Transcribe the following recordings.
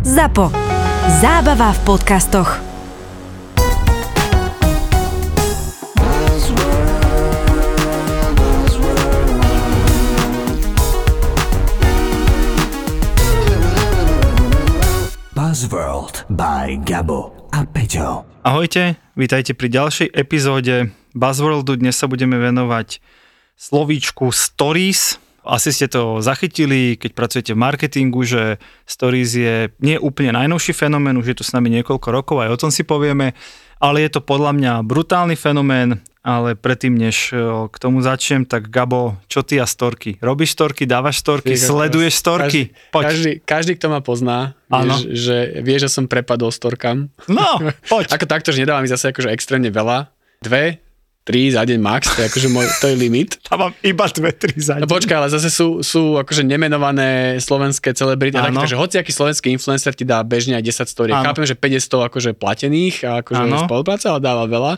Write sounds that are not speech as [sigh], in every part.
ZAPO. Zábava v podcastoch. Buzzworld by Gabo a Peťo. Ahojte, vítajte pri ďalšej epizóde Buzzworldu. Dnes sa budeme venovať slovíčku Stories. Asi ste to zachytili, keď pracujete v marketingu, že Stories je nie úplne najnovší fenomén, už je tu s nami niekoľko rokov, aj o tom si povieme, ale je to podľa mňa brutálny fenomén, ale predtým, než e, k tomu začnem, tak Gabo, čo ty a storky? Robíš storky, dávaš storky, sleduješ storky? Každý, Poď. každý, každý, kto ma pozná, vieš, že vie, že som prepadol storkam. No, poď. [laughs] Ako takto, že nedávam mi zase akože extrémne veľa. Dve, tri za deň max, to je akože môj, to je limit. [laughs] Tam mám iba dve, tri za No deň. počkaj, ale zase sú, sú akože nemenované slovenské celebrity. A tak, že hociaký slovenský influencer ti dá bežne aj 10 story. Áno. Chápem, že 500 akože platených a akože spolupráca, ale dáva veľa.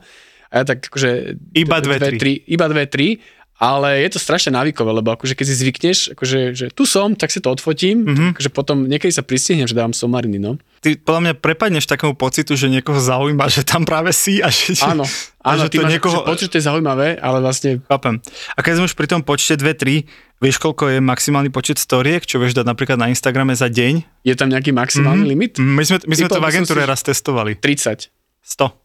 A ja tak akože... Iba dve, tri. tri. Iba dve, tri. Ale je to strašne návykové, lebo akože keď si zvykneš, akože, že tu som, tak si to odfotím, Mhm. mm-hmm. akože potom niekedy sa pristihnem, že dávam somariny, no. Ty podľa mňa prepadneš takému pocitu, že niekoho zaujíma, že tam práve si a že... Áno, [laughs] a áno, že ty to máš niekoho... akože pocit, že to je zaujímavé, ale vlastne Chápem. A keď sme už pri tom počte 2-3, vieš, koľko je maximálny počet storiek, čo vieš dať napríklad na Instagrame za deň? je tam nejaký maximálny mm-hmm. limit? My sme, my sme to v agentúre si- raz testovali. 30. 100.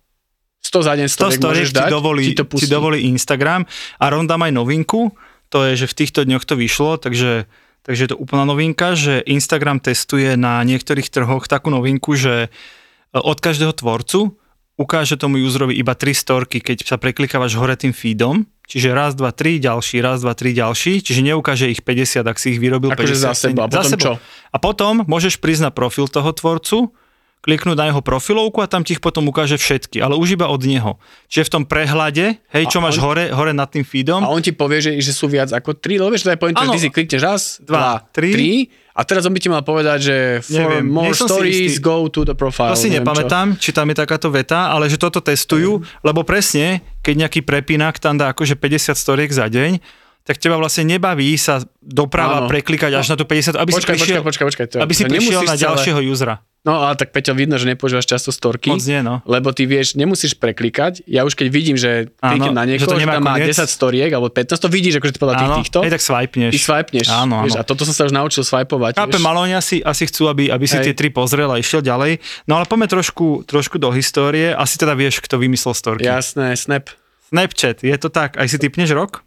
100 za deň, 100 100, storiek storiek môžeš ti dať, dovolí, ti to ti pustí. dovolí Instagram a rovno dám aj novinku, to je, že v týchto dňoch to vyšlo, takže, takže je to úplná novinka, že Instagram testuje na niektorých trhoch takú novinku, že e, od každého tvorcu ukáže tomu userovi iba 3 storky, keď sa preklikávaš hore tým feedom, čiže raz, dva, tri, ďalší, raz, dva, tri, ďalší, čiže neukáže ich 50, ak si ich vyrobil Akože 50. za sebou. A potom čo? A potom môžeš prísť na profil toho tvorcu, kliknúť na jeho profilovku a tam ti ich potom ukáže všetky, ale už iba od neho. Čiže v tom prehľade, hej, čo A máš on- hore, hore nad tým feedom, A on ti povie, že, že sú viac ako 3, lebo vieš, to je point, že ty si klikneš raz, Dva, dva, tri. tri, a teraz on by ti mal povedať, že for Neviem, more stories, go to the profile. to si nepamätám, či tam je takáto veta, ale že toto testujú, lebo presne, keď nejaký prepínák tam dá akože 50 storiek za deň, tak teba vlastne nebaví sa doprava Áno. preklikať až na tú 50, aby Čo. si Počkaj, prišiel, počkaj, počkaj, počkaj. To, aby si to prišiel nemusíš na celé- ďalšieho usera. No ale tak Peťo, vidno, že nepoužívaš často storky. Moc nie, no. Lebo ty vieš, nemusíš preklikať. Ja už keď vidím, že kliknem na že niekoho, to že, tam má koniec. 10 storiek alebo 15, to vidíš, akože ty podľa tých týchto. hej, tak swipeneš. Ty swipeneš. Áno, áno. Vieš, a toto som sa už naučil swipovať. Chápem, ale oni asi, asi chcú, aby, aby si Hej. tie tri pozrel a išiel ďalej. No ale poďme trošku, trošku do histórie. Asi teda vieš, kto vymyslel storky. Jasné, Snap. Snapchat, je to tak. Aj si typneš rok?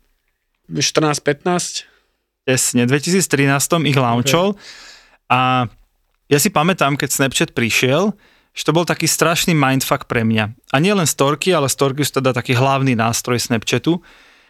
14-15. Tesne, 2013 ich launchol a ja si pamätám, keď Snapchat prišiel, že to bol taký strašný mindfuck pre mňa. A nie len storky, ale storky sú teda taký hlavný nástroj Snapchatu.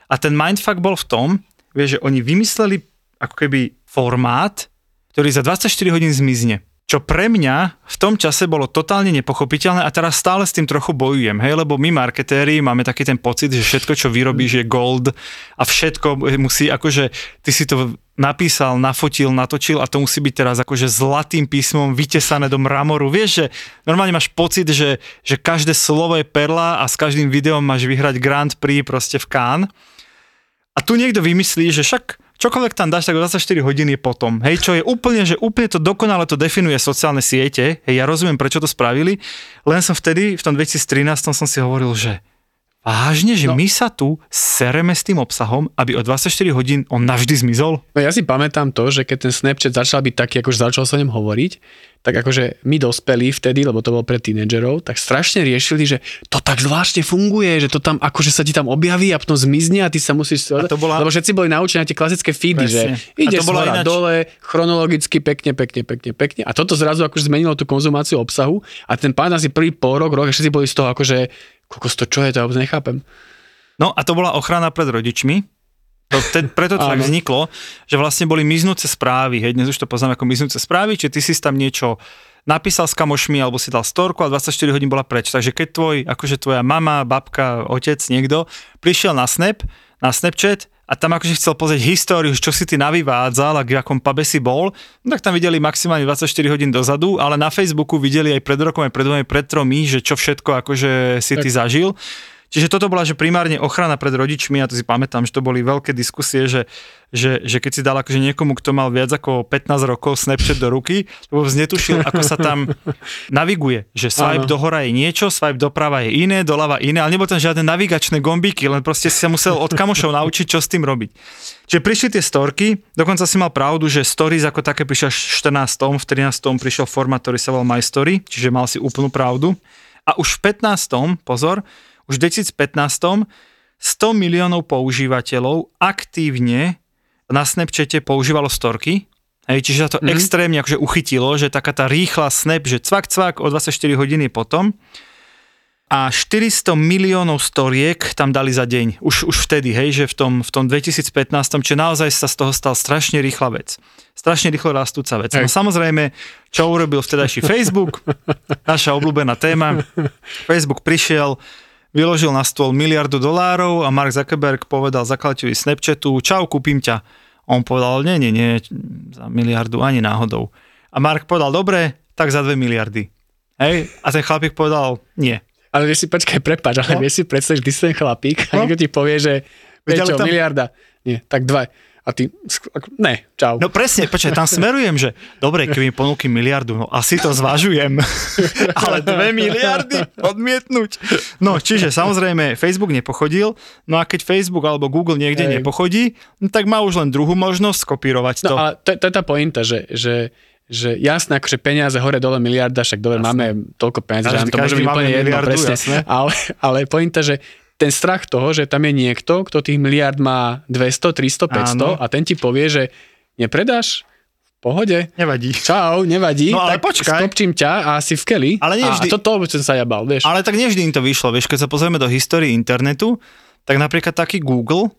A ten mindfuck bol v tom, vieš, že oni vymysleli ako keby formát, ktorý za 24 hodín zmizne. Čo pre mňa v tom čase bolo totálne nepochopiteľné a teraz stále s tým trochu bojujem, hej, lebo my marketéri máme taký ten pocit, že všetko, čo vyrobíš, je gold a všetko musí, akože ty si to napísal, nafotil, natočil a to musí byť teraz akože zlatým písmom vytesané do mramoru. Vieš, že normálne máš pocit, že, že každé slovo je perla a s každým videom máš vyhrať Grand Prix proste v Cannes. A tu niekto vymyslí, že však čokoľvek tam dáš, tak o 24 hodín je potom. Hej, čo je úplne, že úplne to dokonale to definuje sociálne siete. Hej, ja rozumiem, prečo to spravili, len som vtedy, v tom 2013 som si hovoril, že vážne, že No. my sa tu sereme s tým obsahom, aby o 24 hodín on navždy zmizol? No ja si pamätám to, že keď ten Snapchat začal byť taký, akože začal sa o ňom hovoriť, tak akože my dospelí vtedy, lebo to bol pre tínedžerov, tak strašne riešili, že to tak zvláštne funguje, že to tam akože sa ti tam objaví a potom zmizne a ty sa musíš... to bola- Lebo všetci boli naučení na tie klasické feedy, Presne. že A ide to bola ináč- dole, chronologicky pekne, pekne, pekne, pekne. A toto zrazu akože zmenilo tú konzumáciu obsahu a ten pán asi prvý pol rok, rok, a všetci boli z toho akože, kokos to čo je, to ja vôbec nechápem. No a to bola ochrana pred rodičmi. To, te, preto to tak vzniklo, že vlastne boli miznúce správy. Hej, dnes už to poznáme ako miznúce správy, čiže ty si tam niečo napísal s kamošmi alebo si dal storku a 24 hodín bola preč. Takže keď tvoj, akože tvoja mama, babka, otec, niekto prišiel na Snap, na Snapchat a tam akože chcel pozrieť históriu, čo si ty navyvádzal a v akom pube si bol, no tak tam videli maximálne 24 hodín dozadu, ale na Facebooku videli aj pred rokom, aj pred dvomi, pred tromi, že čo všetko akože si ty zažil. Čiže toto bola, že primárne ochrana pred rodičmi, a to si pamätám, že to boli veľké diskusie, že, že, že keď si dal akože niekomu, kto mal viac ako 15 rokov Snapchat do ruky, lebo netušil, ako sa tam naviguje, že swipe Áno. dohora je niečo, swipe doprava je iné, doľava iné, ale nebol tam žiadne navigačné gombíky, len proste si sa musel od kamošov naučiť, čo s tým robiť. Čiže prišli tie storky, dokonca si mal pravdu, že stories ako také prišiel v 14. v 13. prišiel format, ktorý sa volal My Story, čiže mal si úplnú pravdu. A už v 15. pozor, už v 2015. 100 miliónov používateľov aktívne na Snapchate používalo storky, Hej, čiže sa to mm-hmm. extrémne akože uchytilo, že taká tá rýchla snap, že cvak, cvak o 24 hodiny potom a 400 miliónov storiek tam dali za deň. Už, už vtedy, hej, že v tom, v tom 2015, čiže naozaj sa z toho stal strašne rýchla vec. Strašne rýchlo rastúca vec. No Hej. samozrejme, čo urobil vtedajší Facebook, naša obľúbená téma. Facebook prišiel, vyložil na stôl miliardu dolárov a Mark Zuckerberg povedal zakladateľovi Snapchatu, čau, kúpim ťa. On povedal, nie, nie, nie, za miliardu ani náhodou. A Mark povedal, dobre, tak za dve miliardy. Hej? A ten chlapík povedal, nie. Ale vieš si, počkaj, prepáč, ale No. vieš si predstaviť, že ty si ten chlapík a No. niekto ti povie, že Veď, tam- miliarda. Nie, tak dva. A ty, ako- ne, čau. No presne, počkaj, tam smerujem, že dobre, keby mi ponúkli miliardu, no asi to zvažujem. [laughs] Ale dve miliardy odmietnúť. No, čiže samozrejme Facebook nepochodil, no a keď Facebook alebo Google niekde Hej. nepochodí, no, tak má už len druhú možnosť skopírovať to. No ale to, to je tá pointa, že, že, že jasné, akože peniaze hore dole miliarda, však dobre, máme toľko peniazí, že nám to môže byť úplne jedno, presne. jasné. Ale, ale pointa, že ten strach toho, že tam je niekto, kto tých miliard má 200, 300, 500 Áno. a ten ti povie, že nepredáš, v pohode, Nevadí. čau, nevadí, No ale tak počkaj. skopčím ťa a si v keli. Ale nie a, vždy- a toto som sa jabal, vieš. Ale tak nevždy im to vyšlo, vieš, keď sa pozrieme do histórie internetu, tak napríklad taký Google,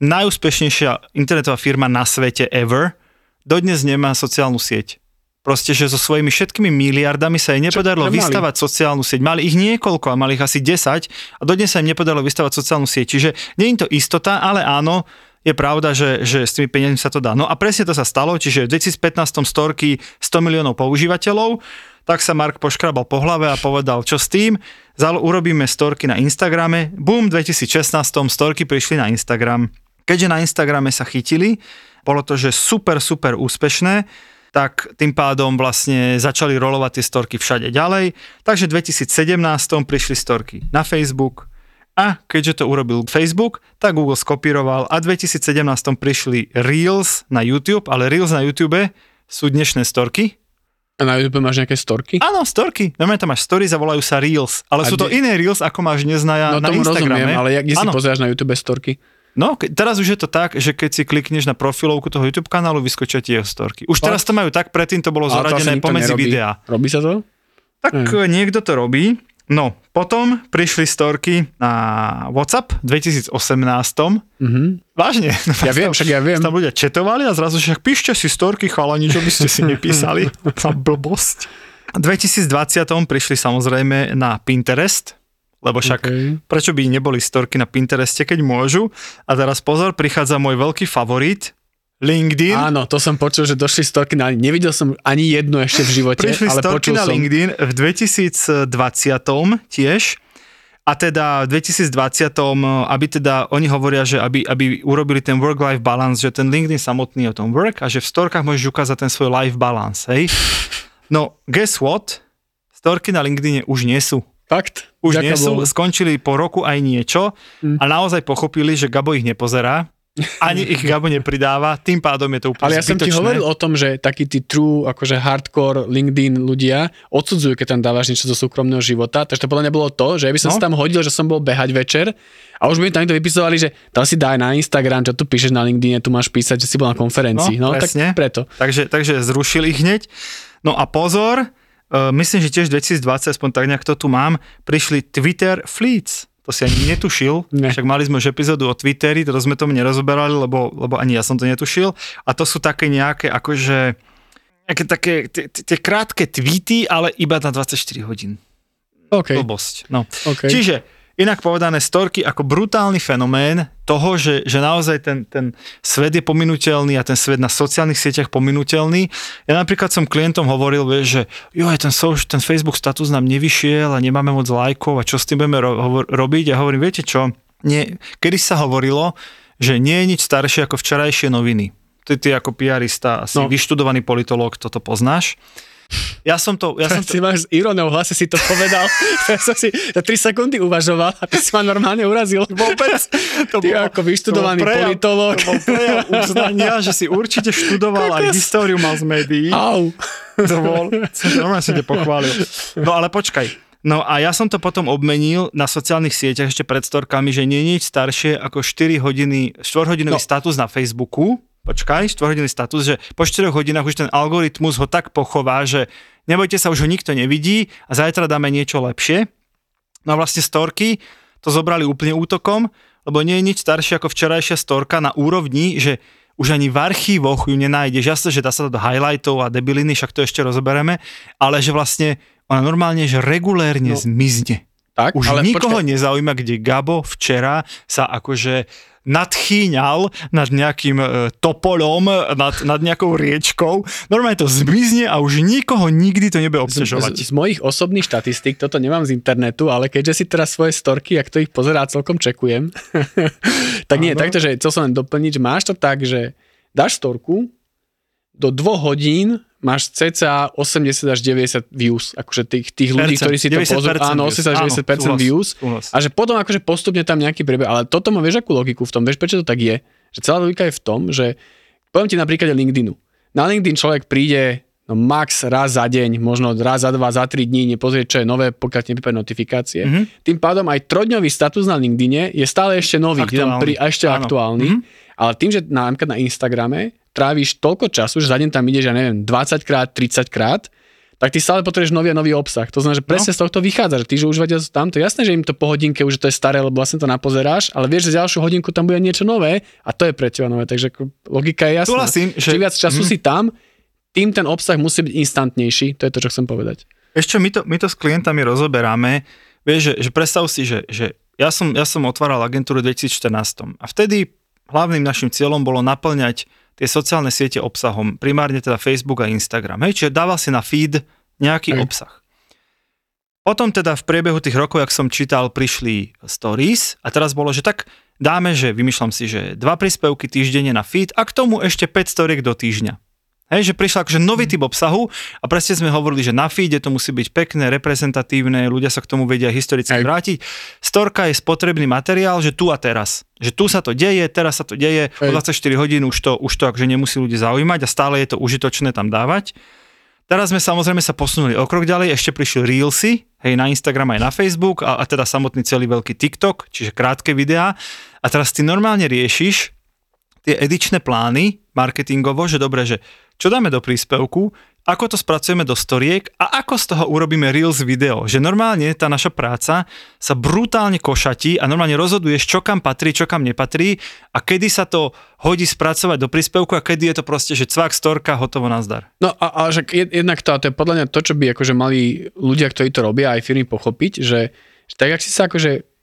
najúspešnejšia internetová firma na svete ever, dodnes nemá sociálnu sieť. Proste, že so svojimi všetkými miliardami sa jej nepodarilo vystavať sociálnu sieť. Mali ich niekoľko a mali ich asi 10 a dodnes sa im nepodarilo vystavať sociálnu sieť. Čiže nie je to istota, ale áno, je pravda, že, že s tými peniazmi sa to dá. No a presne to sa stalo, čiže v 2015 storky 100 miliónov používateľov, tak sa Mark poškrabal po hlave a povedal, čo s tým, Zal, urobíme storky na Instagrame, bum, v 2016 storky prišli na Instagram. Keďže na Instagrame sa chytili, bolo to, že super, super úspešné, tak tým pádom vlastne začali rolovať tie storky všade ďalej. Takže v 2017 prišli storky na Facebook a keďže to urobil Facebook, tak Google skopíroval a v 2017 prišli Reels na YouTube, ale Reels na YouTube sú dnešné storky. A na YouTube máš nejaké storky? Áno, storky. Normálne tam máš stories a volajú sa Reels. Ale A sú to kde- iné Reels, ako máš dnes na, No na Instagrame. rozumiem, ale jak, kde si pozeráš na YouTube storky? No, ke- teraz už je to tak, že keď si klikneš na profilovku toho YouTube kanálu, vyskočia ti jeho storky. Už teraz to majú tak, predtým to bolo to zoradené pomedzi nerobí. videá. Robí sa to? Tak hmm. niekto to robí. No, potom prišli storky na WhatsApp v 2018. Mhm. Vážne. [laughs] Ja viem, však ja viem. Tam ľudia četovali a zrazu však píšte si storky, chalani, čo by ste si nepísali. [laughs] Tá blbosť. V 2020 prišli samozrejme na Pinterest, lebo však Okay. prečo by neboli storky na Pintereste, keď môžu. A teraz pozor, prichádza môj veľký favorit, LinkedIn. Áno, to som počul, že došli storky na... Nevidel som ani jednu ešte v živote, Prišli ale storky počul na som. LinkedIn v 2020 tiež. A teda v 2020, aby teda oni hovoria, že aby, aby urobili ten work-life balance, že ten LinkedIn samotný je o tom work a že v storkách môžeš ukázať ten svoj life balance, hej? No, guess what? Storky na LinkedIne už nie sú. Fakt? Už Ďaká nie sú, skončili po roku aj niečo Mm. a naozaj pochopili, že Gabo ich nepozerá, ani ich Gabo nepridáva, tým pádom je to úplne Ale ja som ti zbytočné. hovoril o tom, že takí tí true, akože hardcore LinkedIn ľudia odsudzujú, keď tam dávaš niečo zo súkromného života, takže to podľa mňa bolo to, že ja by som No. sa tam hodil, že som bol behať večer a už by tam niekto vypisovali, že to si daj na Instagram, čo tu píšeš na LinkedIn, tu máš písať, že si bol na konferencii. No, No, presne. tak preto. Takže, takže zrušili ich hneď. No a pozor, myslím, že tiež 2020, aspoň tak nejak to tu mám, prišli Twitter Fleets. To si ani netušil, Ne. však mali sme už epizódu o Twitteri, to sme tomu nerozoberali, lebo, lebo ani ja som to netušil. A to sú také nejaké akože nejaké také tie, krátke tweety, ale iba na 24 hodín. OK, Blbosť. No. OK. Čiže inak povedané storky ako brutálny fenomén toho, že, že naozaj ten, ten svet je pominuteľný a ten svet na sociálnych sieťach pominuteľný. Ja napríklad som klientom hovoril, vieš, že jo, ten, social, ten Facebook status nám nevyšiel a nemáme moc lajkov a čo s tým budeme ro- robiť. Ja hovorím, viete čo, nie, kedy sa hovorilo, že nie je nič staršie ako včerajšie noviny. Ty, ty ako piarista, asi no. vyštudovaný politológ, toto poznáš. Ja som to... Ja som to... Si máš s ironou hlase si to povedal. [laughs] ja som si za 3 sekundy uvažoval a ty si ma normálne urazil. Vôbec. To ty bol, ako vyštudovaný to prejav, politológ. To bol prejav uznania, že si určite študoval aj históriu mal z médií. Au. To bol, som normálne si te pochválil. No ale počkaj. No a ja som to potom obmenil na sociálnych sieťach ešte pred storkami, že nie je nič staršie ako 4 hodiny, 4 hodinový no. status na Facebooku, počkaj, 4 hodiny status, že po 4 hodinách už ten algoritmus ho tak pochová, že nebojte sa, už ho nikto nevidí a zajtra dáme niečo lepšie. No a vlastne storky to zobrali úplne útokom, lebo nie je nič staršie ako včerajšia storka na úrovni, že už ani v archívoch ju nenájdeš. Jasne, že dá sa to do highlightov a debiliny, však to ešte rozoberieme, ale že vlastne ona normálne, že regulérne no, zmizne. Tak, už ale nikoho počkaj. nezaujíma, kde Gabo včera sa akože nadchýňal nad nejakým e, topolom, nad, nad nejakou riečkou. Normálne to zmizne a už nikoho nikdy to nebude obťažovať. Z, z, z mojich osobných štatistík, toto nemám z internetu, ale keďže si teraz svoje storky, ak to ich pozerá, celkom čekujem, [laughs] tak nie, takto, že chcel som len doplniť, že máš to tak, že dáš storku, do dvoch hodín máš cca 80 až 90 views, akože tých, tých ľudí, ktorí si to pozrú, áno, 80 až 90% áno, views súhlas. a že potom akože postupne tam nejaký priebeh, ale toto má vieš akú logiku v tom, vieš prečo to tak je? Že celá logika je v tom, že poviem ti napríklad LinkedInu. Na LinkedIn človek príde no max raz za deň, možno raz za dva, za tri dní, nepozrieť, čo je nové, pokiaľ neprípade notifikácie. Mm-hmm. Tým pádom aj trojdňový status na LinkedIne je stále ešte nový, aktuálny. Pri, a ešte Áno. aktuálny. Mm-hmm. Ale tým, že na, na Instagrame tráviš toľko času, že za deň tam ideš, ja neviem, 20 krát, 30 krát, tak ty stále potrebuješ nový a nový obsah. To znamená, že presne no. z tohto vychádza, že tí, že užívateľ sú tam, to je jasné, že im to po hodinke už to je staré, lebo vlastne to napozeráš, ale vieš, že ďalšiu hodinku tam bude niečo nové a to je pre teba nové, takže logika je jasná. Súhlasím, že... Čím viac času mm. si tam, tým ten obsah musí byť instantnejší, to je to, čo chcem povedať. Ešte my to, my to s klientami rozoberáme, vieš, že, že predstav si, že, že ja, som, ja som otváral agentúru v 2014 a vtedy hlavným našim cieľom bolo naplňať tie sociálne siete obsahom, primárne teda Facebook a Instagram. Hej, čiže dával si na feed nejaký Hej. obsah. Potom teda v priebehu tých rokov, jak som čítal, prišli stories a teraz bolo, že tak dáme, že vymýšľam si, že dva príspevky týždenne na feed a k tomu ešte 5 storiek do týždňa. Hej, že prišiel akože nový typ obsahu a presne sme hovorili, že na feede to musí byť pekné, reprezentatívne, ľudia sa k tomu vedia historicky Aj. vrátiť. Storka je spotrebný materiál, že tu a teraz. Že tu sa to deje, teraz sa to deje, o 24 hodín už to, už to akože nemusí ľudí zaujímať a stále je to užitočné tam dávať. Teraz sme samozrejme sa posunuli o krok ďalej, ešte prišli Reelsy, hej, na Instagram aj na Facebook a, a teda samotný celý veľký TikTok, čiže krátke videá. A teraz ty normálne riešiš tie edičné plány marketingovo, že dobre, že čo dáme do príspevku, ako to spracujeme do storiek a ako z toho urobíme Reels video. Že normálne tá naša práca sa brutálne košatí a normálne rozhoduješ, čo kam patrí, čo kam nepatrí a kedy sa to hodí spracovať do príspevku a kedy je to proste, že cvak, storka, hotovo, nazdar. No a, a že jednak to, a to je podľa mňa to, čo by akože mali ľudia, ktorí to robia, aj firmy pochopiť, že, že tak, ak si sa akože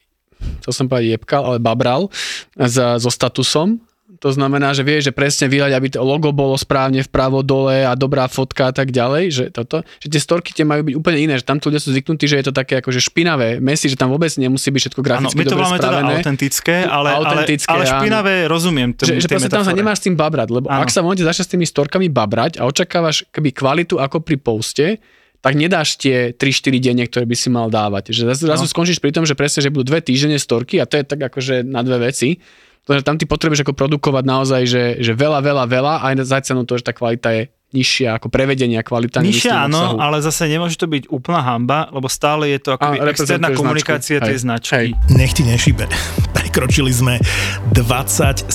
to som povedať jebkal, ale babral za, so statusom to znamená, že vieš, že presne vyhľať, aby to logo bolo správne vpravo dole a dobrá fotka a tak ďalej, že toto, že tie storky tie majú byť úplne iné, že tam ľudia sú zvyknutí, že je to také akože špinavé mesi, že tam vôbec nemusí byť všetko graficky ano, my to máme teda autentické, ale, autentické, ale, ale špinavé áno. rozumiem. Tým, že, že proste tam sa nemáš s tým babrať, lebo ano. ak sa v začať s tými storkami babrať a očakávaš keby kvalitu ako pri poste, tak nedáš tie 3-4 denne, ktoré by si mal dávať. Že zrazu no. skončíš pri tom, že presne, že budú dve týždene storky a to je tak akože na dve veci pretože tam ty potrebuješ ako produkovať naozaj, že, že veľa, veľa, veľa a aj za cenu to, že tá kvalita je nižšia ako prevedenie a kvalita. Nižšia áno, obsahu. ale zase nemôže to byť úplná hamba, lebo stále je to akoby externá komunikácia značku. tej Hej. značky. Hej. Nech ti nešibe. [laughs] Prekročili sme 27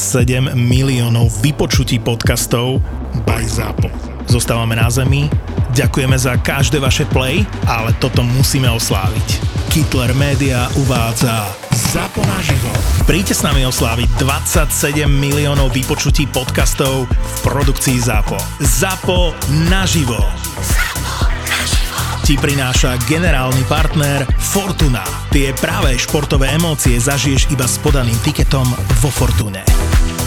miliónov vypočutí podcastov by Zápo. Zostávame na zemi, ďakujeme za každé vaše play, ale toto musíme osláviť. Hitler Media uvádza ZAPO naživo. Príďte s nami osláviť 27 miliónov vypočutí podcastov v produkcii ZAPO. ZAPO naživo. ZAPO naživo. ti prináša generálny partner Fortuna. Tie práve športové emócie zažiješ iba s podaným tiketom vo Fortune.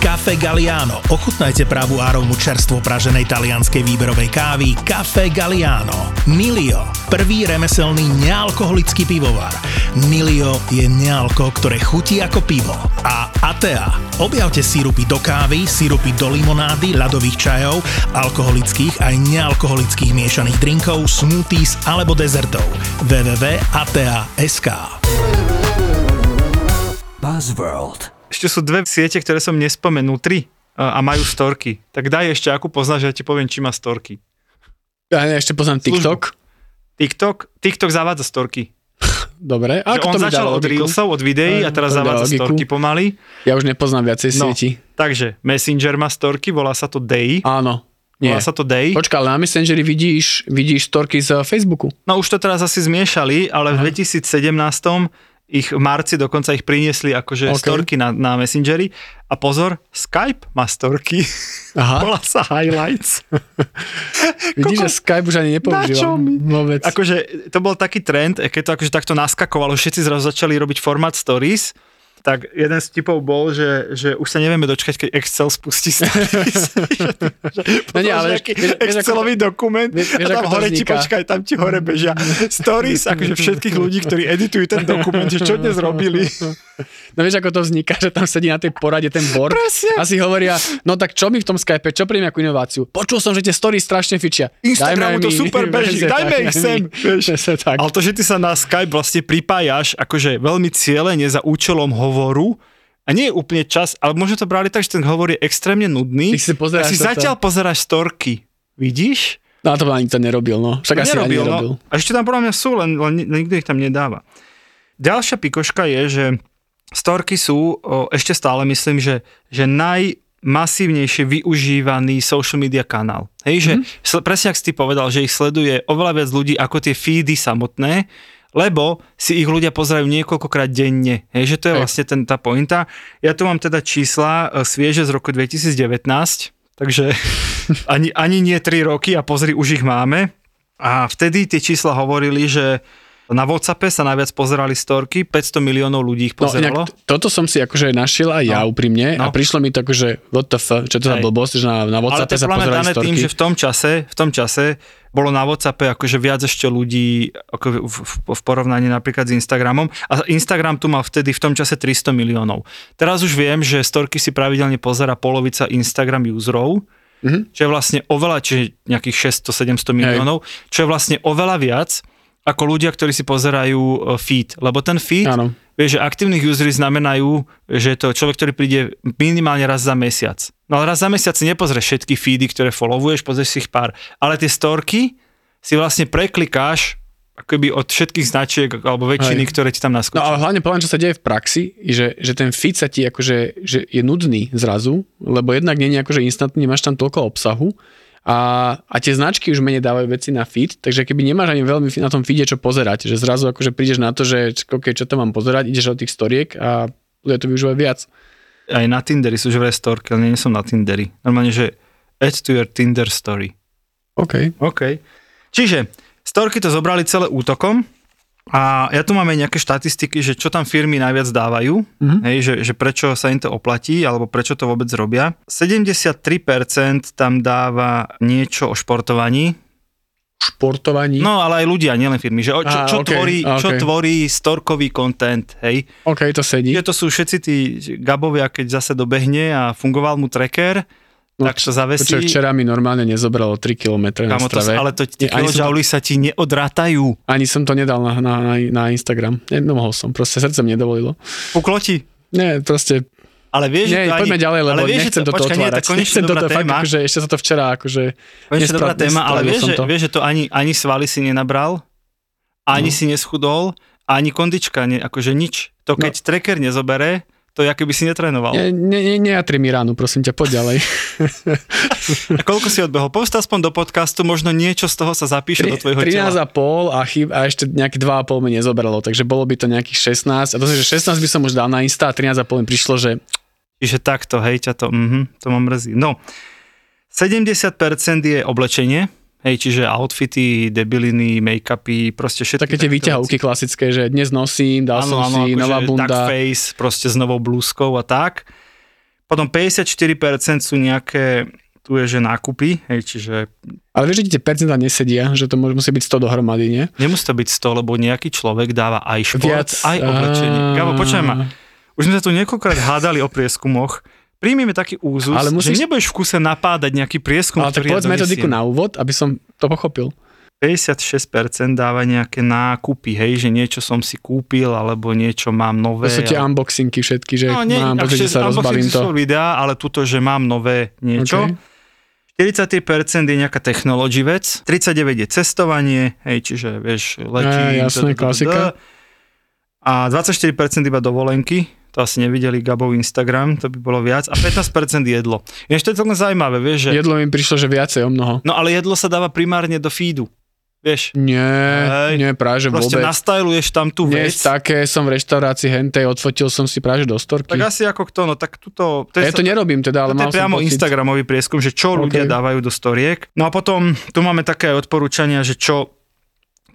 Cafe Galliano. Ochutnajte pravú áromu čerstvo praženej talianskej výberovej kávy Cafe Galliano. Nilio. Prvý remeselný nealkoholický pivovar. Nilio je nealko, ktoré chutí ako pivo. A Atea. Objavte sírupy do kávy, sírupy do limonády, ľadových čajov, alkoholických aj nealkoholických miešaných drinkov, smoothies alebo dezertov. www.atea.sk Buzzworld. Ešte sú dve siete, ktoré som nespomenul, tri a a majú storky. Tak daj ešte, akú poznáš, ja ti poviem, či má storky. Ja ešte poznám TikTok. TikTok? TikTok zavádza storky. [laughs] Dobre. Ako on to začal od? Reelsov, od videí a teraz zavádza logiku. storky pomaly. Ja už nepoznám viacej No, sieti. takže Messenger má storky, volá sa to Day. Áno. Nie. Volá sa to Day. Počka, ale na Messengeri vidíš, vidíš storky z Facebooku. No už to teraz asi zmiešali, ale v 2017 ich v marci dokonca ich priniesli akože OK. storky na, na Messengeri. A pozor, Skype má storky. Aha. [laughs] Volá sa Highlights. [laughs] Vidíš, že Skype už ani nepoužívam. mi? Vôbec. Akože to bol taký trend, keď to akože takto naskakovalo, všetci zrazu začali robiť formát stories, tak jeden z typov bol, že, že už sa nevieme dočkať, keď Excel spustí [laughs] stories. No nie, ale nejaký vieš- vieš, Excelový dokument vieš- vieš, a tam hore ti počkaj, tam ti hore bežia [laughs] stories, akože všetkých ľudí, ktorí editujú ten dokument, že čo dnes robili. [laughs] No vieš, ako to vzniká, že tam sedí na tej porade ten board Presne. a si hovoria, no tak čo mi v tom Skype, čo príjme ako inováciu? Počul som, že tie stories strašne fičia. Instagramu Dajme to mi- super beží, dajme tak, ich sem, vieš. Ale to, že ty sa na Skype vlastne pripájaš akože veľmi cieľene za účelom hovoru, a nie je úplne čas, ale možno to brali tak, že ten hovor je extrémne nudný. Ty si pozeráš a si toto. zatiaľ pozeráš storky. Vidíš? No a to ani to nerobil, no. Však asi ani nerobil. no. A ešte tam podľa mňa sú, len, len ni- nikto ich tam nedáva. Ďalšia pikoška je, že storky sú o, ešte stále, myslím, že, že najmasívnejšie využívaný social media kanál. Hej, že mm-hmm. presne ak si ty povedal, že ich sleduje oveľa viac ľudí ako tie feedy samotné, lebo si ich ľudia pozerajú niekoľkokrát denne. Hej, že to je Hej. vlastne ten, tá pointa. Ja tu mám teda čísla e, svieže z roku 2019, takže [laughs] ani, ani nie 3 roky a pozri, už ich máme. A vtedy tie čísla hovorili, že na Whatsappe sa najviac pozerali storky, 500 miliónov ľudí ich No pozeralo. inak t- toto som si akože našiel aj ja No. úprimne No. a prišlo mi to akože what the fuck, čo to za blbosť, že na, na ale WhatsAppe to je sa podľa mňa pozerali dané storky. tým, že v tom čase, v tom čase bolo na Whatsappe akože viac ešte ľudí ako v, v, v porovnaní napríklad s Instagramom a Instagram tu mal vtedy v tom čase 300 miliónov. Teraz už viem, že storky si pravidelne pozera polovica Instagram userov, Mhm. čo je vlastne oveľa, čiže nejakých 600-700 miliónov, čo je vlastne oveľa viac ako ľudia, ktorí si pozerajú e, feed. Lebo ten feed, Áno. Vieš, že aktívnych usery znamenajú, že to človek, ktorý príde minimálne raz za mesiac. No ale raz za mesiac si nepozrieš všetky feedy, ktoré followuješ, pozrieš si ich pár. Ale tie storky si vlastne preklikáš akoby od všetkých značiek alebo väčšiny, Hej. ktoré ti tam No naskočia. ale hlavne poviem, čo sa deje v praxi, že, že ten feed sa ti akože, že je nudný zrazu, lebo jednak nie je akože instantný, nemáš tam toľko obsahu a, a tie značky už menej dávajú veci na feed, takže keby nemáš ani veľmi na tom feede čo pozerať, že zrazu akože prídeš na to, že OK, čo tam mám pozerať, ideš od tých storiek a ľudia to využívajú viac. Aj na Tinderi sú že vraj storky, ale nie som na Tinderi. Normálne, že add to your Tinder story. OK. OK. Čiže storky to zobrali celé útokom A ja tu máme nejaké štatistiky, že čo tam firmy najviac dávajú, Mhm. hej, že, že prečo sa im to oplatí, alebo prečo to vôbec robia. 73% tam dáva niečo o športovaní, Športovaní. no ale aj ľudia, nielen firmy, že čo, čo, okej, tvorí, čo okej. tvorí storkový content, hej. OK, to sedí. Že to sú všetci tí Gabovia, keď zase dobehne a fungoval mu tracker, No, tak sa zavesí. Čo včera mi normálne nezobralo 3 km na Kamo, to, strave. ale to tie Nie, sa ti neodrátajú. Ani som to nedal na, na, na, na Instagram. Ne, nemohol som, proste srdce mi nedovolilo. Puklo ti. Nie, proste, Ale vieš, nie, že to poďme ani, ďalej, lebo ale vieš, nechcem to, toto nie, otvárať. konečne Nechcem toto, fakt, téma. akože ešte sa to včera, akože... Konečne dobrá téma, ale vieš, že, to. vieš, že to ani, ani svaly si nenabral, ani No. si neschudol, ani kondička, ne, akože nič. To No. keď tracker nezobere, to je, by si netrénoval. Ne, ne, ne, nejatri mi ránu, prosím ťa, poď ďalej. [laughs] A koľko si odbehol? Povedz aspoň do podcastu, možno niečo z toho sa zapíše do tvojho 13 tela. a pol a, chyb, a ešte nejaké 2,5 mi nezobralo, takže bolo by to nejakých 16. A to že 16 by som už dal na Insta a 13 a pol mi prišlo, že Čiže takto, hej, ťa to, mhm, to ma mrzí. No, 70% je oblečenie, hej, čiže outfity, debiliny, make-upy, proste všetky také tie výťahovky klasické, že dnes nosím, dal som si, akože nová bunda. Face, proste s novou blúzkou a tak. Potom 54% sú nejaké, tu je, že nákupy, hej, čiže Ale vieš, že tie percentá nesedia, že to môže, musí byť 100 dohromady, nie? nemusí to byť 100, lebo nejaký človek dáva aj šport, Viac. aj oblečenie. Gabo, počujem ma, už sme sa tu niekoľkokrát hádali o prieskumoch, príjmeme taký úzus, Ale musíš- že nebudeš v kuse napádať nejaký prieskum, Ale tak ktorý povedz ja metodiku na úvod, aby som to pochopil. 56% dáva nejaké nákupy, hej, že niečo som si kúpil, alebo niečo mám To nové. sú tie ale- unboxingy všetky, že No, nie, mám, akože pozrite sa, rozbalím to. sú videá, ale tuto, že mám nové niečo. Okay. 43% je nejaká technology vec, 39% je cestovanie, hej, čiže vieš, letím. Jasné, d- d- d- klasika. A 24% iba dovolenky, to asi nevideli Gabov Instagram, to by bolo viac. A 15% jedlo. Ináč to je celkom zaujímavé, vieš, že... Jedlo mi prišlo, že viacej o mnoho. No ale jedlo sa dáva primárne do feedu, vieš. Nie, Hej. nie, práve že Proste vôbec. nastajluješ tam tú vec. Dnes také som v reštaurácii hentej, odfotil som si práve že do storky. Tak asi ako kto, no tak tuto... To ja to nerobím teda, ale je priamo pocit. Instagramový prieskum, že čo OK. ľudia dávajú do storiek. No a potom tu máme také odporúčania, že čo,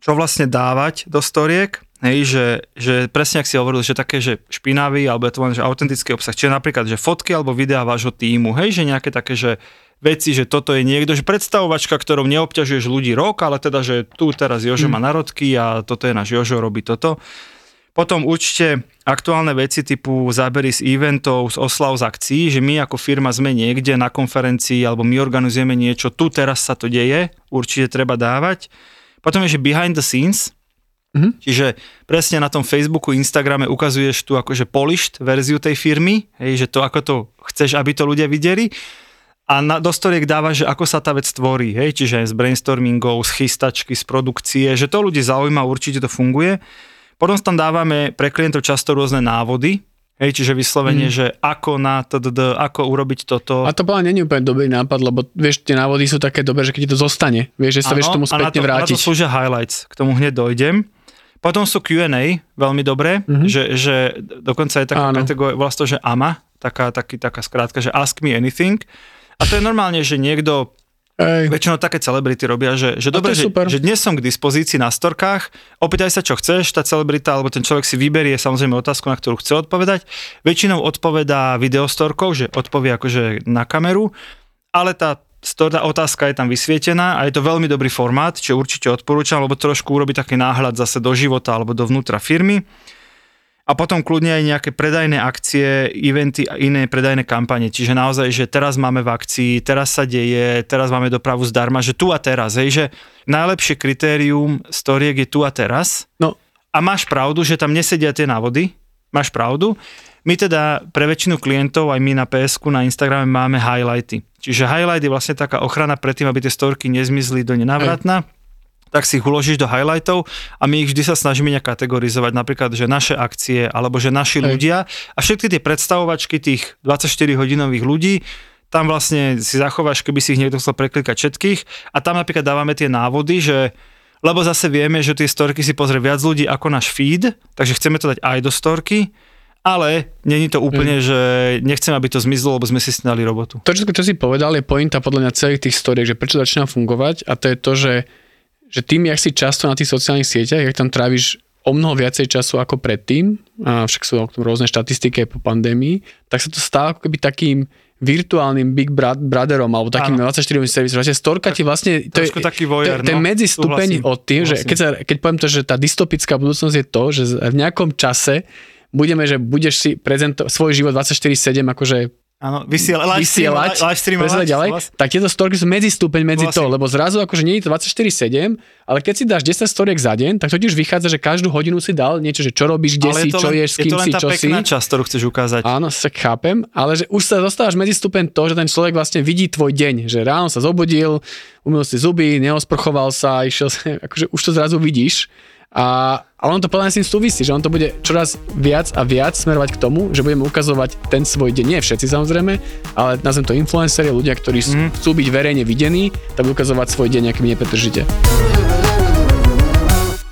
čo vlastne dávať do storiek. Hej, že, že presne ak si hovoril, že také, že špinavý, alebo je to len, že autentický obsah. Čiže napríklad, že fotky alebo videá vášho týmu, hej, že nejaké také, že veci, že toto je niekto, že predstavovačka, ktorou neobťažuješ ľudí rok, ale teda, že tu teraz Jožo má narodky a toto je náš Jožo, robí toto. Potom určite aktuálne veci typu zábery z eventov, z oslav, z akcií, že my ako firma sme niekde na konferencii alebo my organizujeme niečo, tu teraz sa to deje, určite treba dávať. Potom je, že behind the scenes, Mhm. čiže presne na tom Facebooku, Instagrame ukazuješ tu akože polished verziu tej firmy, hej, že to ako to chceš, aby to ľudia videli a na, do storiek dávaš, že ako sa tá vec tvorí, hej, čiže z brainstormingov, z chystačky, z produkcie, že to ľudí zaujíma, určite to funguje. Potom tam dávame pre klientov často rôzne návody, hej, čiže vyslovene, Mm. že ako na tdd, ako urobiť toto. A to bola není úplne dobrý nápad, lebo vieš, tie návody sú také dobré, že keď ti to zostane, vieš, že sa vieš tomu a na spätne to, vrátiť. Na to slúžia highlights, k tomu hneď dojdem. Potom sú Q&A, veľmi dobré, Mhm. že, že dokonca je taká Áno. kategória, volá to, že AMA, taká, taký, taká skrátka, že Ask me anything. A to je normálne, že niekto Ej, Väčšinou také celebrity robia, že, že dobre, že, že dnes som k dispozícii na storkách, opýtaj sa, čo chceš, tá celebrita alebo ten človek si vyberie samozrejme otázku, na ktorú chce odpovedať. Väčšinou odpovedá videostorkou, že odpovie akože na kameru, ale tá tá otázka je tam vysvietená a je to veľmi dobrý formát, čo určite odporúčam, lebo trošku urobi taký náhľad zase do života alebo dovnútra firmy. A potom kľudne aj nejaké predajné akcie, eventy a iné predajné kampane. Čiže naozaj, že teraz máme v akcii, teraz sa deje, teraz máme dopravu zdarma, že tu a teraz. Hej, že najlepšie kritérium storiek je tu a teraz. No. A máš pravdu, že tam nesedia tie návody. Máš pravdu. My teda pre väčšinu klientov, aj my na PSku, na Instagrame máme highlighty. Čiže highlight je vlastne taká ochrana pred tým, aby tie storky nezmizli do nenávratna. Tak si ich uložíš do highlightov a my ich vždy sa snažíme nejak kategorizovať, napríklad, že naše akcie, alebo že naši Hej. ľudia. A všetky tie predstavovačky tých 24-hodinových ľudí, tam vlastne si zachováš, keby si ich niekto chcel preklikať všetkých. A tam napríklad dávame tie návody, že lebo zase vieme, že tie storky si pozrie viac ľudí ako náš feed, takže chceme to dať aj do storky, ale není to úplne, že nechcem, aby to zmizlo, lebo sme si snali robotu. to, čo, čo si povedal, je pointa podľa mňa celých tých storiek, že prečo začína fungovať a to je to, že, že tým, jak si často na tých sociálnych sieťach, jak tam tráviš o mnoho viacej času ako predtým, a však sú o tom rôzne štatistiky po pandémii, tak sa to stalo ako keby takým virtuálnym Big Brotherom alebo takým 24 servisom. Že storka ti vlastne... To je, taký to, voyeur, je- to je no. medzistupeň Súhlasím, od tým, že keď, sa, keď poviem to, že tá dystopická budúcnosť je to, že v nejakom čase budeme, že budeš si prezentovať svoj život 24-7 akože Áno, vysiela, live vysielať, live streamovať. ďalej, súhlas. tak tieto storky sú medzistupeň medzi to, Súhlasím. lebo zrazu akože nie je to 24-7, ale keď si dáš 10 storiek za deň, tak to ti už vychádza, že každú hodinu si dal niečo, že čo robíš, kde Ale si, je to čo len, ješ, s je kým to len si, tá čo si. časť, ktorú chceš ukázať. Áno, sa chápem, ale že už sa dostávaš medzi stupeň to, že ten človek vlastne vidí tvoj deň, že ráno sa zobudil, umyl si zuby, neosprchoval sa, išiel [laughs] akože už to zrazu vidíš. A, a on to podľa mňa s tým súvisí, že on to bude čoraz viac a viac smerovať k tomu, že budeme ukazovať ten svoj deň, nie všetci samozrejme, ale nazvem to influenceri, ľudia, ktorí mm. chcú byť verejne videní, tak ukazovať svoj deň nejakým nepretržite.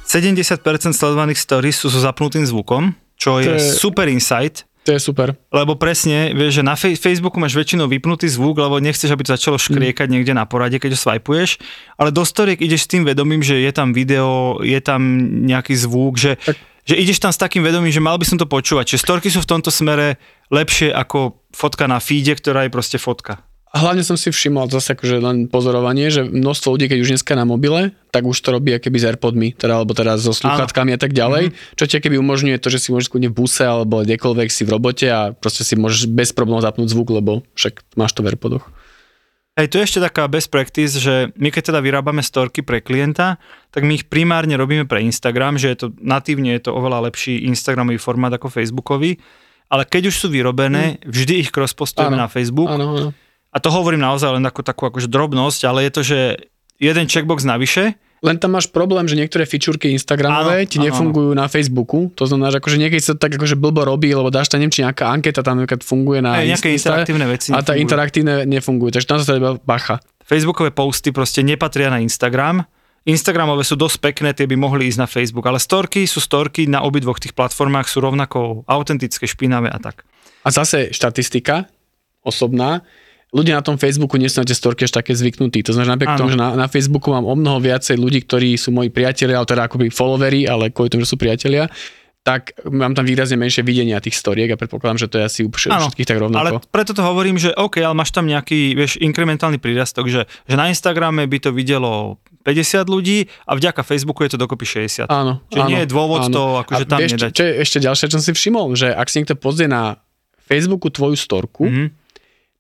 70% sledovaných stories sú so zapnutým zvukom, čo je, je- super insight, To je super. lebo presne, vieš, že na fej- Facebooku máš väčšinou vypnutý zvuk, lebo nechceš, aby to začalo škriekať Mm. niekde na porade, keď ho swipuješ, ale do storiek ideš s tým vedomím, že je tam video, je tam nejaký zvuk, že, že ideš tam s takým vedomím, že mal by som to počúvať. Čiže storky sú v tomto smere lepšie ako fotka na feede, ktorá je proste fotka. A hlavne som si všimol zase akože len pozorovanie, že množstvo ľudí, keď už dneska na mobile, tak už to robí akéby s Airpodmi, teda, alebo teda so sluchátkami a tak ďalej, mm-hmm. čo ti keby umožňuje to, že si môžeš kľudne v buse alebo kdekoľvek si v robote a proste si môžeš bez problémov zapnúť zvuk, lebo však máš to v Airpodoch. Hej, tu je ešte taká best practice, že my keď teda vyrábame storky pre klienta, tak my ich primárne robíme pre Instagram, že je to natívne je to oveľa lepší Instagramový formát ako Facebookový, ale keď už sú vyrobené, vždy ich cross-postujeme Áno, na Facebook. Áno, áno. A to hovorím naozaj len ako takú akože drobnosť, ale je to, že jeden checkbox navyše, Len tam máš problém, že niektoré fičúrky Instagramové Áno, ti áno, nefungujú na Facebooku. To znamená, že akože niekedy sa to tak akože blbo robí, lebo dáš tam neviem, či nejaká anketa tam napríklad funguje na Hej, nejaké Insta- interaktívne veci A tá nefungujú. interaktívne nefungujú, takže tam sa treba bacha. Facebookové posty proste nepatria na Instagram. Instagramové sú dosť pekné, tie by mohli ísť na Facebook, ale storky sú storky na obidvoch tých platformách, sú rovnako autentické, špinavé a tak. A zase štatistika osobná. Ľudia na tom Facebooku nie sú na tie storky až také zvyknutí. To znamená, napriek tomu, že na, na Facebooku mám o mnoho viacej ľudí, ktorí sú moji priatelia, ale teda akoby followery, ale kvôli tomu, že sú priatelia, tak mám tam výrazne menšie videnia tých storiek a predpokladám, že to je asi u všetkých tak Ale rovnako. preto to hovorím, že OK, ale máš tam nejaký, vieš, inkrementálny prírastok, že, že na Instagrame by to videlo 50 ľudí a vďaka Facebooku je to dokopy 60. Áno, Čiže áno, nie je dôvod áno. to akože A tam vieš, nedať. Čo, je ešte ďalšie, čo som si všimol, že ak si niekto pozrie na Facebooku tvoju storku, Mhm.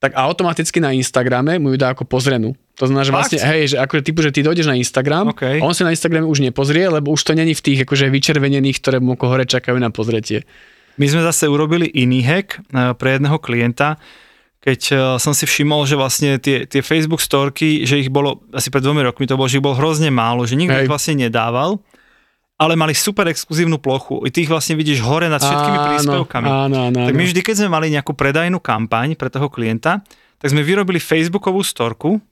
Tak automaticky na Instagrame mu ju dá ako pozrenú. To znamená, že Fakt? vlastne, hej, že akože typu, že ty dojdeš na Instagram, OK. on si na Instagrame už nepozrie, lebo už to není v tých akože vyčervenených, ktoré mu ako hore čakajú na pozretie. My sme zase urobili iný hack eh, pre jedného klienta, keď eh, som si všimol, že vlastne tie, tie Facebook storky, že ich bolo, asi pred dvomi rokmi to bolo, že ich bolo hrozne málo, že nikto Hej. ich vlastne nedával, ale mali super exkluzívnu plochu. I ty ich vlastne vidíš hore nad všetkými Áno, príspevkami. áno, áno, Tak my vždy, keď sme mali nejakú predajnú kampaň pre toho klienta, tak sme vyrobili Facebookovú storku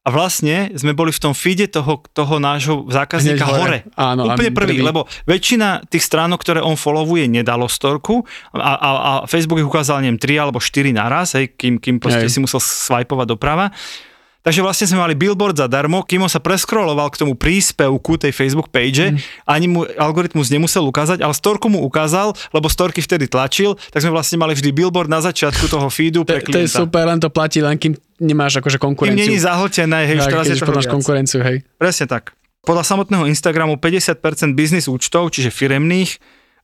a vlastne sme boli v tom feede toho, toho nášho zákazníka Hneď hore. hore. Áno, Úplne prvý, prvý. lebo väčšina tých stránok, ktoré on followuje, nedalo storku a, a, a Facebook ich ukázal, neviem, 3 alebo 4 naraz, hej, kým, kým proste Hej. si musel swipovať doprava. Takže vlastne sme mali billboard zadarmo, kým on sa preskroloval k tomu príspevku tej Facebook page, mm. ani mu algoritmus nemusel ukázať, ale storku mu ukázal, lebo storky vtedy tlačil, tak sme vlastne mali vždy billboard na začiatku toho feedu To, pre to je klienta. super, len to platí, len kým nemáš akože Kým konkurenciu. není zahltené, hej, už teraz je to konkurenciu, hej. Presne tak. Podľa samotného Instagramu 50% biznis účtov, čiže firemných,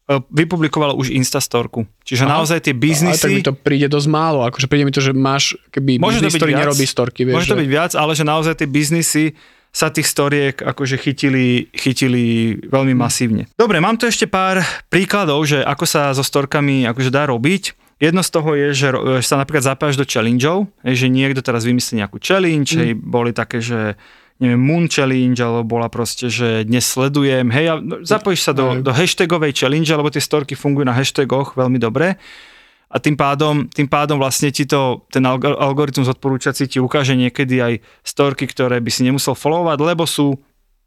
e, vypublikovalo už Instastorku. Čiže Aha. naozaj tie Ale tak mi biznisy... to príde dosť málo, akože príde mi to, že máš keby Môže biznis, ktorý viac. nerobí storky, vieš. Môže to že- byť viac, ale že naozaj tie biznisy sa tých storiek akože chytili, chytili veľmi Hm. masívne. Dobre, mám tu ešte pár príkladov, že ako sa so storkami akože dá robiť. Jedno z toho je, že sa napríklad zapájaš do challengeov, že niekto teraz vymyslí nejakú challenge, hej, boli také, že neviem, Moon Challenge, alebo bola proste, že dnes sledujem, hej, a no, zapojíš sa do, do hashtagovej challenge, lebo tie storky fungujú na hashtagoch veľmi dobre. A tým pádom, tým pádom vlastne ti to, ten alg- algoritmus odporúčací ti ukáže niekedy aj storky, ktoré by si nemusel followovať, lebo sú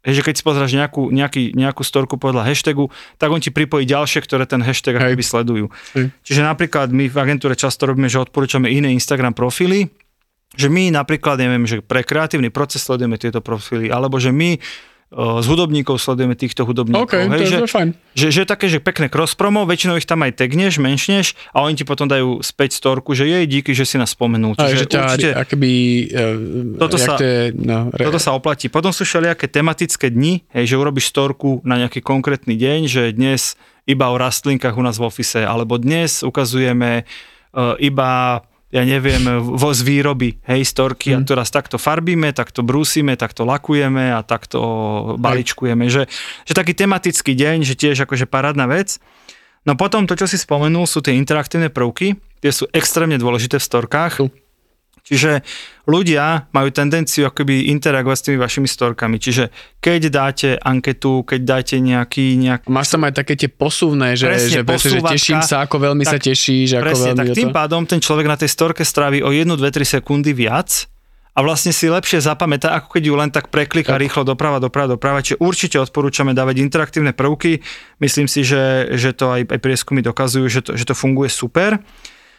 že keď si pozráš nejakú, nejaký, nejakú storku podľa hashtagu, tak on ti pripojí ďalšie, ktoré ten hashtag akoby sledujú. Hej. Čiže napríklad my v agentúre často robíme, že odporúčame iné Instagram profily, že my napríklad, neviem, že pre kreatívny proces sledujeme tieto profily, alebo že my z hudobníkov sledujeme týchto hudobníkov. OK, to je- že, to je fajn. Že, že také, že pekné cross promo, väčšinou ich tam aj tagneš, menšneš a oni ti potom dajú späť storku, že jej díky, že si nás spomenul. Čiže že ťa určite akoby... Uh, Toto sa- to je, no, re, toto sa oplatí. Potom sú všelijaké tematické dni, hej, že urobíš storku na nejaký konkrétny deň, že dnes iba o rastlinkách u nás v office, alebo dnes ukazujeme uh, iba ja neviem, vo z výroby, hej, storky, a Mhm. to raz takto farbíme, takto brúsime, takto lakujeme a takto baličkujeme, že, že taký tematický deň, že tiež akože parádna vec. No potom to, čo si spomenul, sú tie interaktívne prvky, tie sú extrémne dôležité v storkách. Sú. Čiže ľudia majú tendenciu akoby interagovať s tými vašimi storkami. Čiže keď dáte anketu, keď dáte nejaký, nejak, Máš tam aj také tie posuvné, že, Presne, že, presne, že teším sa, ako veľmi sa Tak, tešíš, ako Presne, veľmi tak tým to... pádom ten človek na tej storke strávi o 1, 2, 3 sekundy viac a vlastne si lepšie zapamätá, ako keď ju len tak preklika Tak. rýchlo doprava, doprava, doprava. Čiže určite odporúčame dávať interaktívne prvky. Myslím si, že, že to aj, aj prieskumy dokazujú, že to, že to funguje super.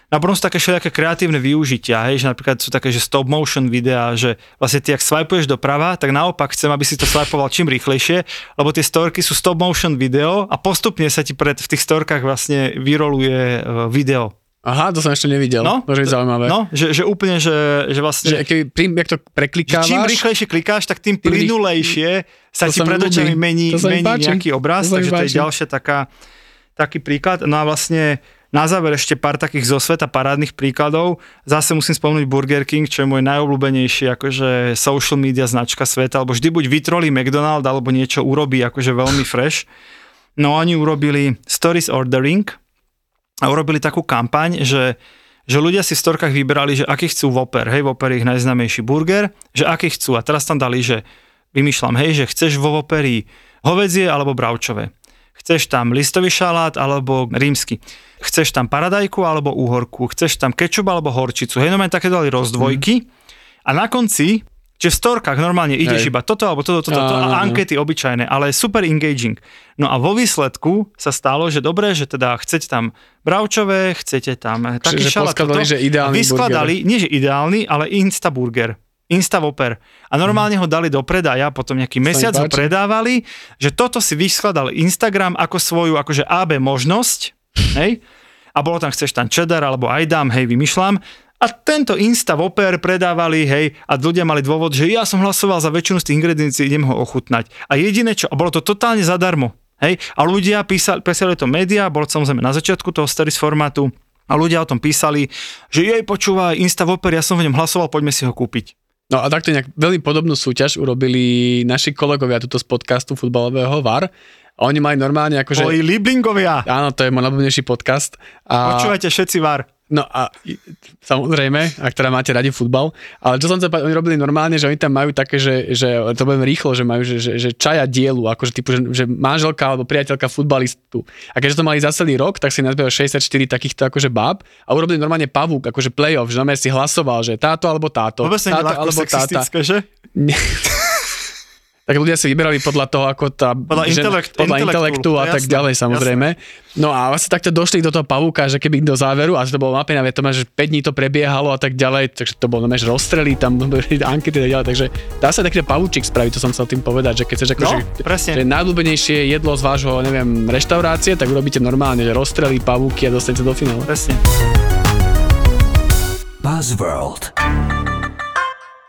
No a potom sú také všelijaké kreatívne využitia, hej, že napríklad sú také, že stop motion videá, že vlastne ty, ak swipuješ doprava, tak naopak chcem, aby si to swipoval čím rýchlejšie, lebo tie storky sú stop motion video a postupne sa ti pred, v tých storkách vlastne vyroluje e, video. Aha, to som ešte nevidel. No, Môže byť zaujímavé. No, že, že úplne, že, že vlastne... Že keby, prim, jak to preklikávaš, čím rýchlejšie klikáš, tak tým plynulejšie sa To ti pred očami mení, To mení páči. nejaký obraz, To takže to je ďalšia taká, taký príklad. No a vlastne na záver ešte pár takých zo sveta parádnych príkladov. Zase musím spomenúť Burger King, čo je môj najobľúbenejší akože social media značka sveta, alebo vždy buď vytrolí McDonald, alebo niečo urobí akože veľmi fresh. No oni urobili Stories Ordering a urobili takú kampaň, že že ľudia si v storkách vyberali, že aký chcú Whopper, hej, Whopper je ich najznamejší burger, že aký chcú. A teraz tam dali, že vymýšľam, hej, že chceš vo Whopperi hovedzie alebo bravčové. Chceš tam listový šalát alebo rímsky. Chceš tam paradajku alebo úhorku. Chceš tam kečup alebo horčicu. Hej, no také dali rozdvojky. A na konci, že v storkách normálne ideš Hej. iba toto alebo toto, toto, toto a ankety obyčajné, ale super engaging. No a vo výsledku sa stalo, že dobre, že teda chcete tam bravčové, chcete tam taký šalát, poskladali, toto. že ideálny vyskladali, nie že ideálny, ale Insta burger. Insta Whopper. A normálne ho dali do predaja, potom nejaký mesiac ho predávali, že toto si vyskladal Instagram ako svoju akože AB možnosť, hej? A bolo tam, chceš tam cheddar alebo aj dám, hej, vymýšľam. A tento Insta Whopper predávali, hej, a ľudia mali dôvod, že ja som hlasoval za väčšinu z tých ingrediencií, idem ho ochutnať. A jediné čo, a bolo to totálne zadarmo, hej, a ľudia písali, písali to médiá, bolo to samozrejme na začiatku toho stories formátu, a ľudia o tom písali, že jej počúva Insta Whopper, ja som v ňom hlasoval, poďme si ho kúpiť. No a takto nejak veľmi podobnú súťaž urobili naši kolegovia tuto z podcastu futbalového VAR. A oni mali normálne akože... Moji liblingovia, Áno, to je môj najobľúbenejší podcast. A, počúvajte všetci var. No a samozrejme, ak teda máte radi futbal, ale čo som chcel povedať, oni robili normálne, že oni tam majú také, že, že to budem rýchlo, že majú, že, že, že čaja dielu, akože typu, že, že manželka alebo priateľka futbalistu. A keďže to mali za celý rok, tak si nazbieral 64 takýchto akože báb a urobili normálne pavúk, akože playoff, že normálne si hlasoval, že táto alebo táto, Vôbec táto alebo táta. že? Tak ľudia si vyberali podľa toho, ako tá Podľa žena, intelekt- podľa intelektu, intelektu a jasné, tak ďalej samozrejme. No a vlastne takto došli do toho pavúka, že keby do záveru, a to bolo napínavé, to má, že 5 dní to prebiehalo a tak ďalej, takže to bolo že rozstrely, tam [laughs] boli ankety a ďalej, takže dá sa taký pavúčik spraviť, to som chcel tým povedať, že keď chceš akože, No, presne. že najľúbenejšie jedlo z vášho, neviem, reštaurácie, tak urobíte normálne, že rozstrely, pavúky a dostanete do finále. Presne. Buzzworld.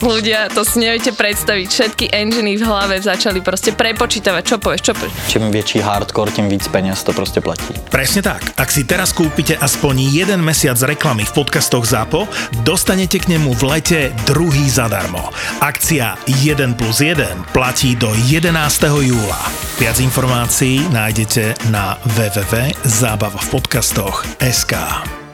Ľudia, to si neviete predstaviť. Všetky enginy v hlave začali proste prepočítavať, čo povieš, čo povieš. Čím väčší hardcore, tým víc peniaz to proste platí. Presne tak. Ak si teraz kúpite aspoň jeden mesiac reklamy v podcastoch ZAPO, dostanete k nemu v lete druhý zadarmo. Akcia 1 plus 1 platí do 11. júla. Viac informácií nájdete na www.zábavavpodcastoch.sk.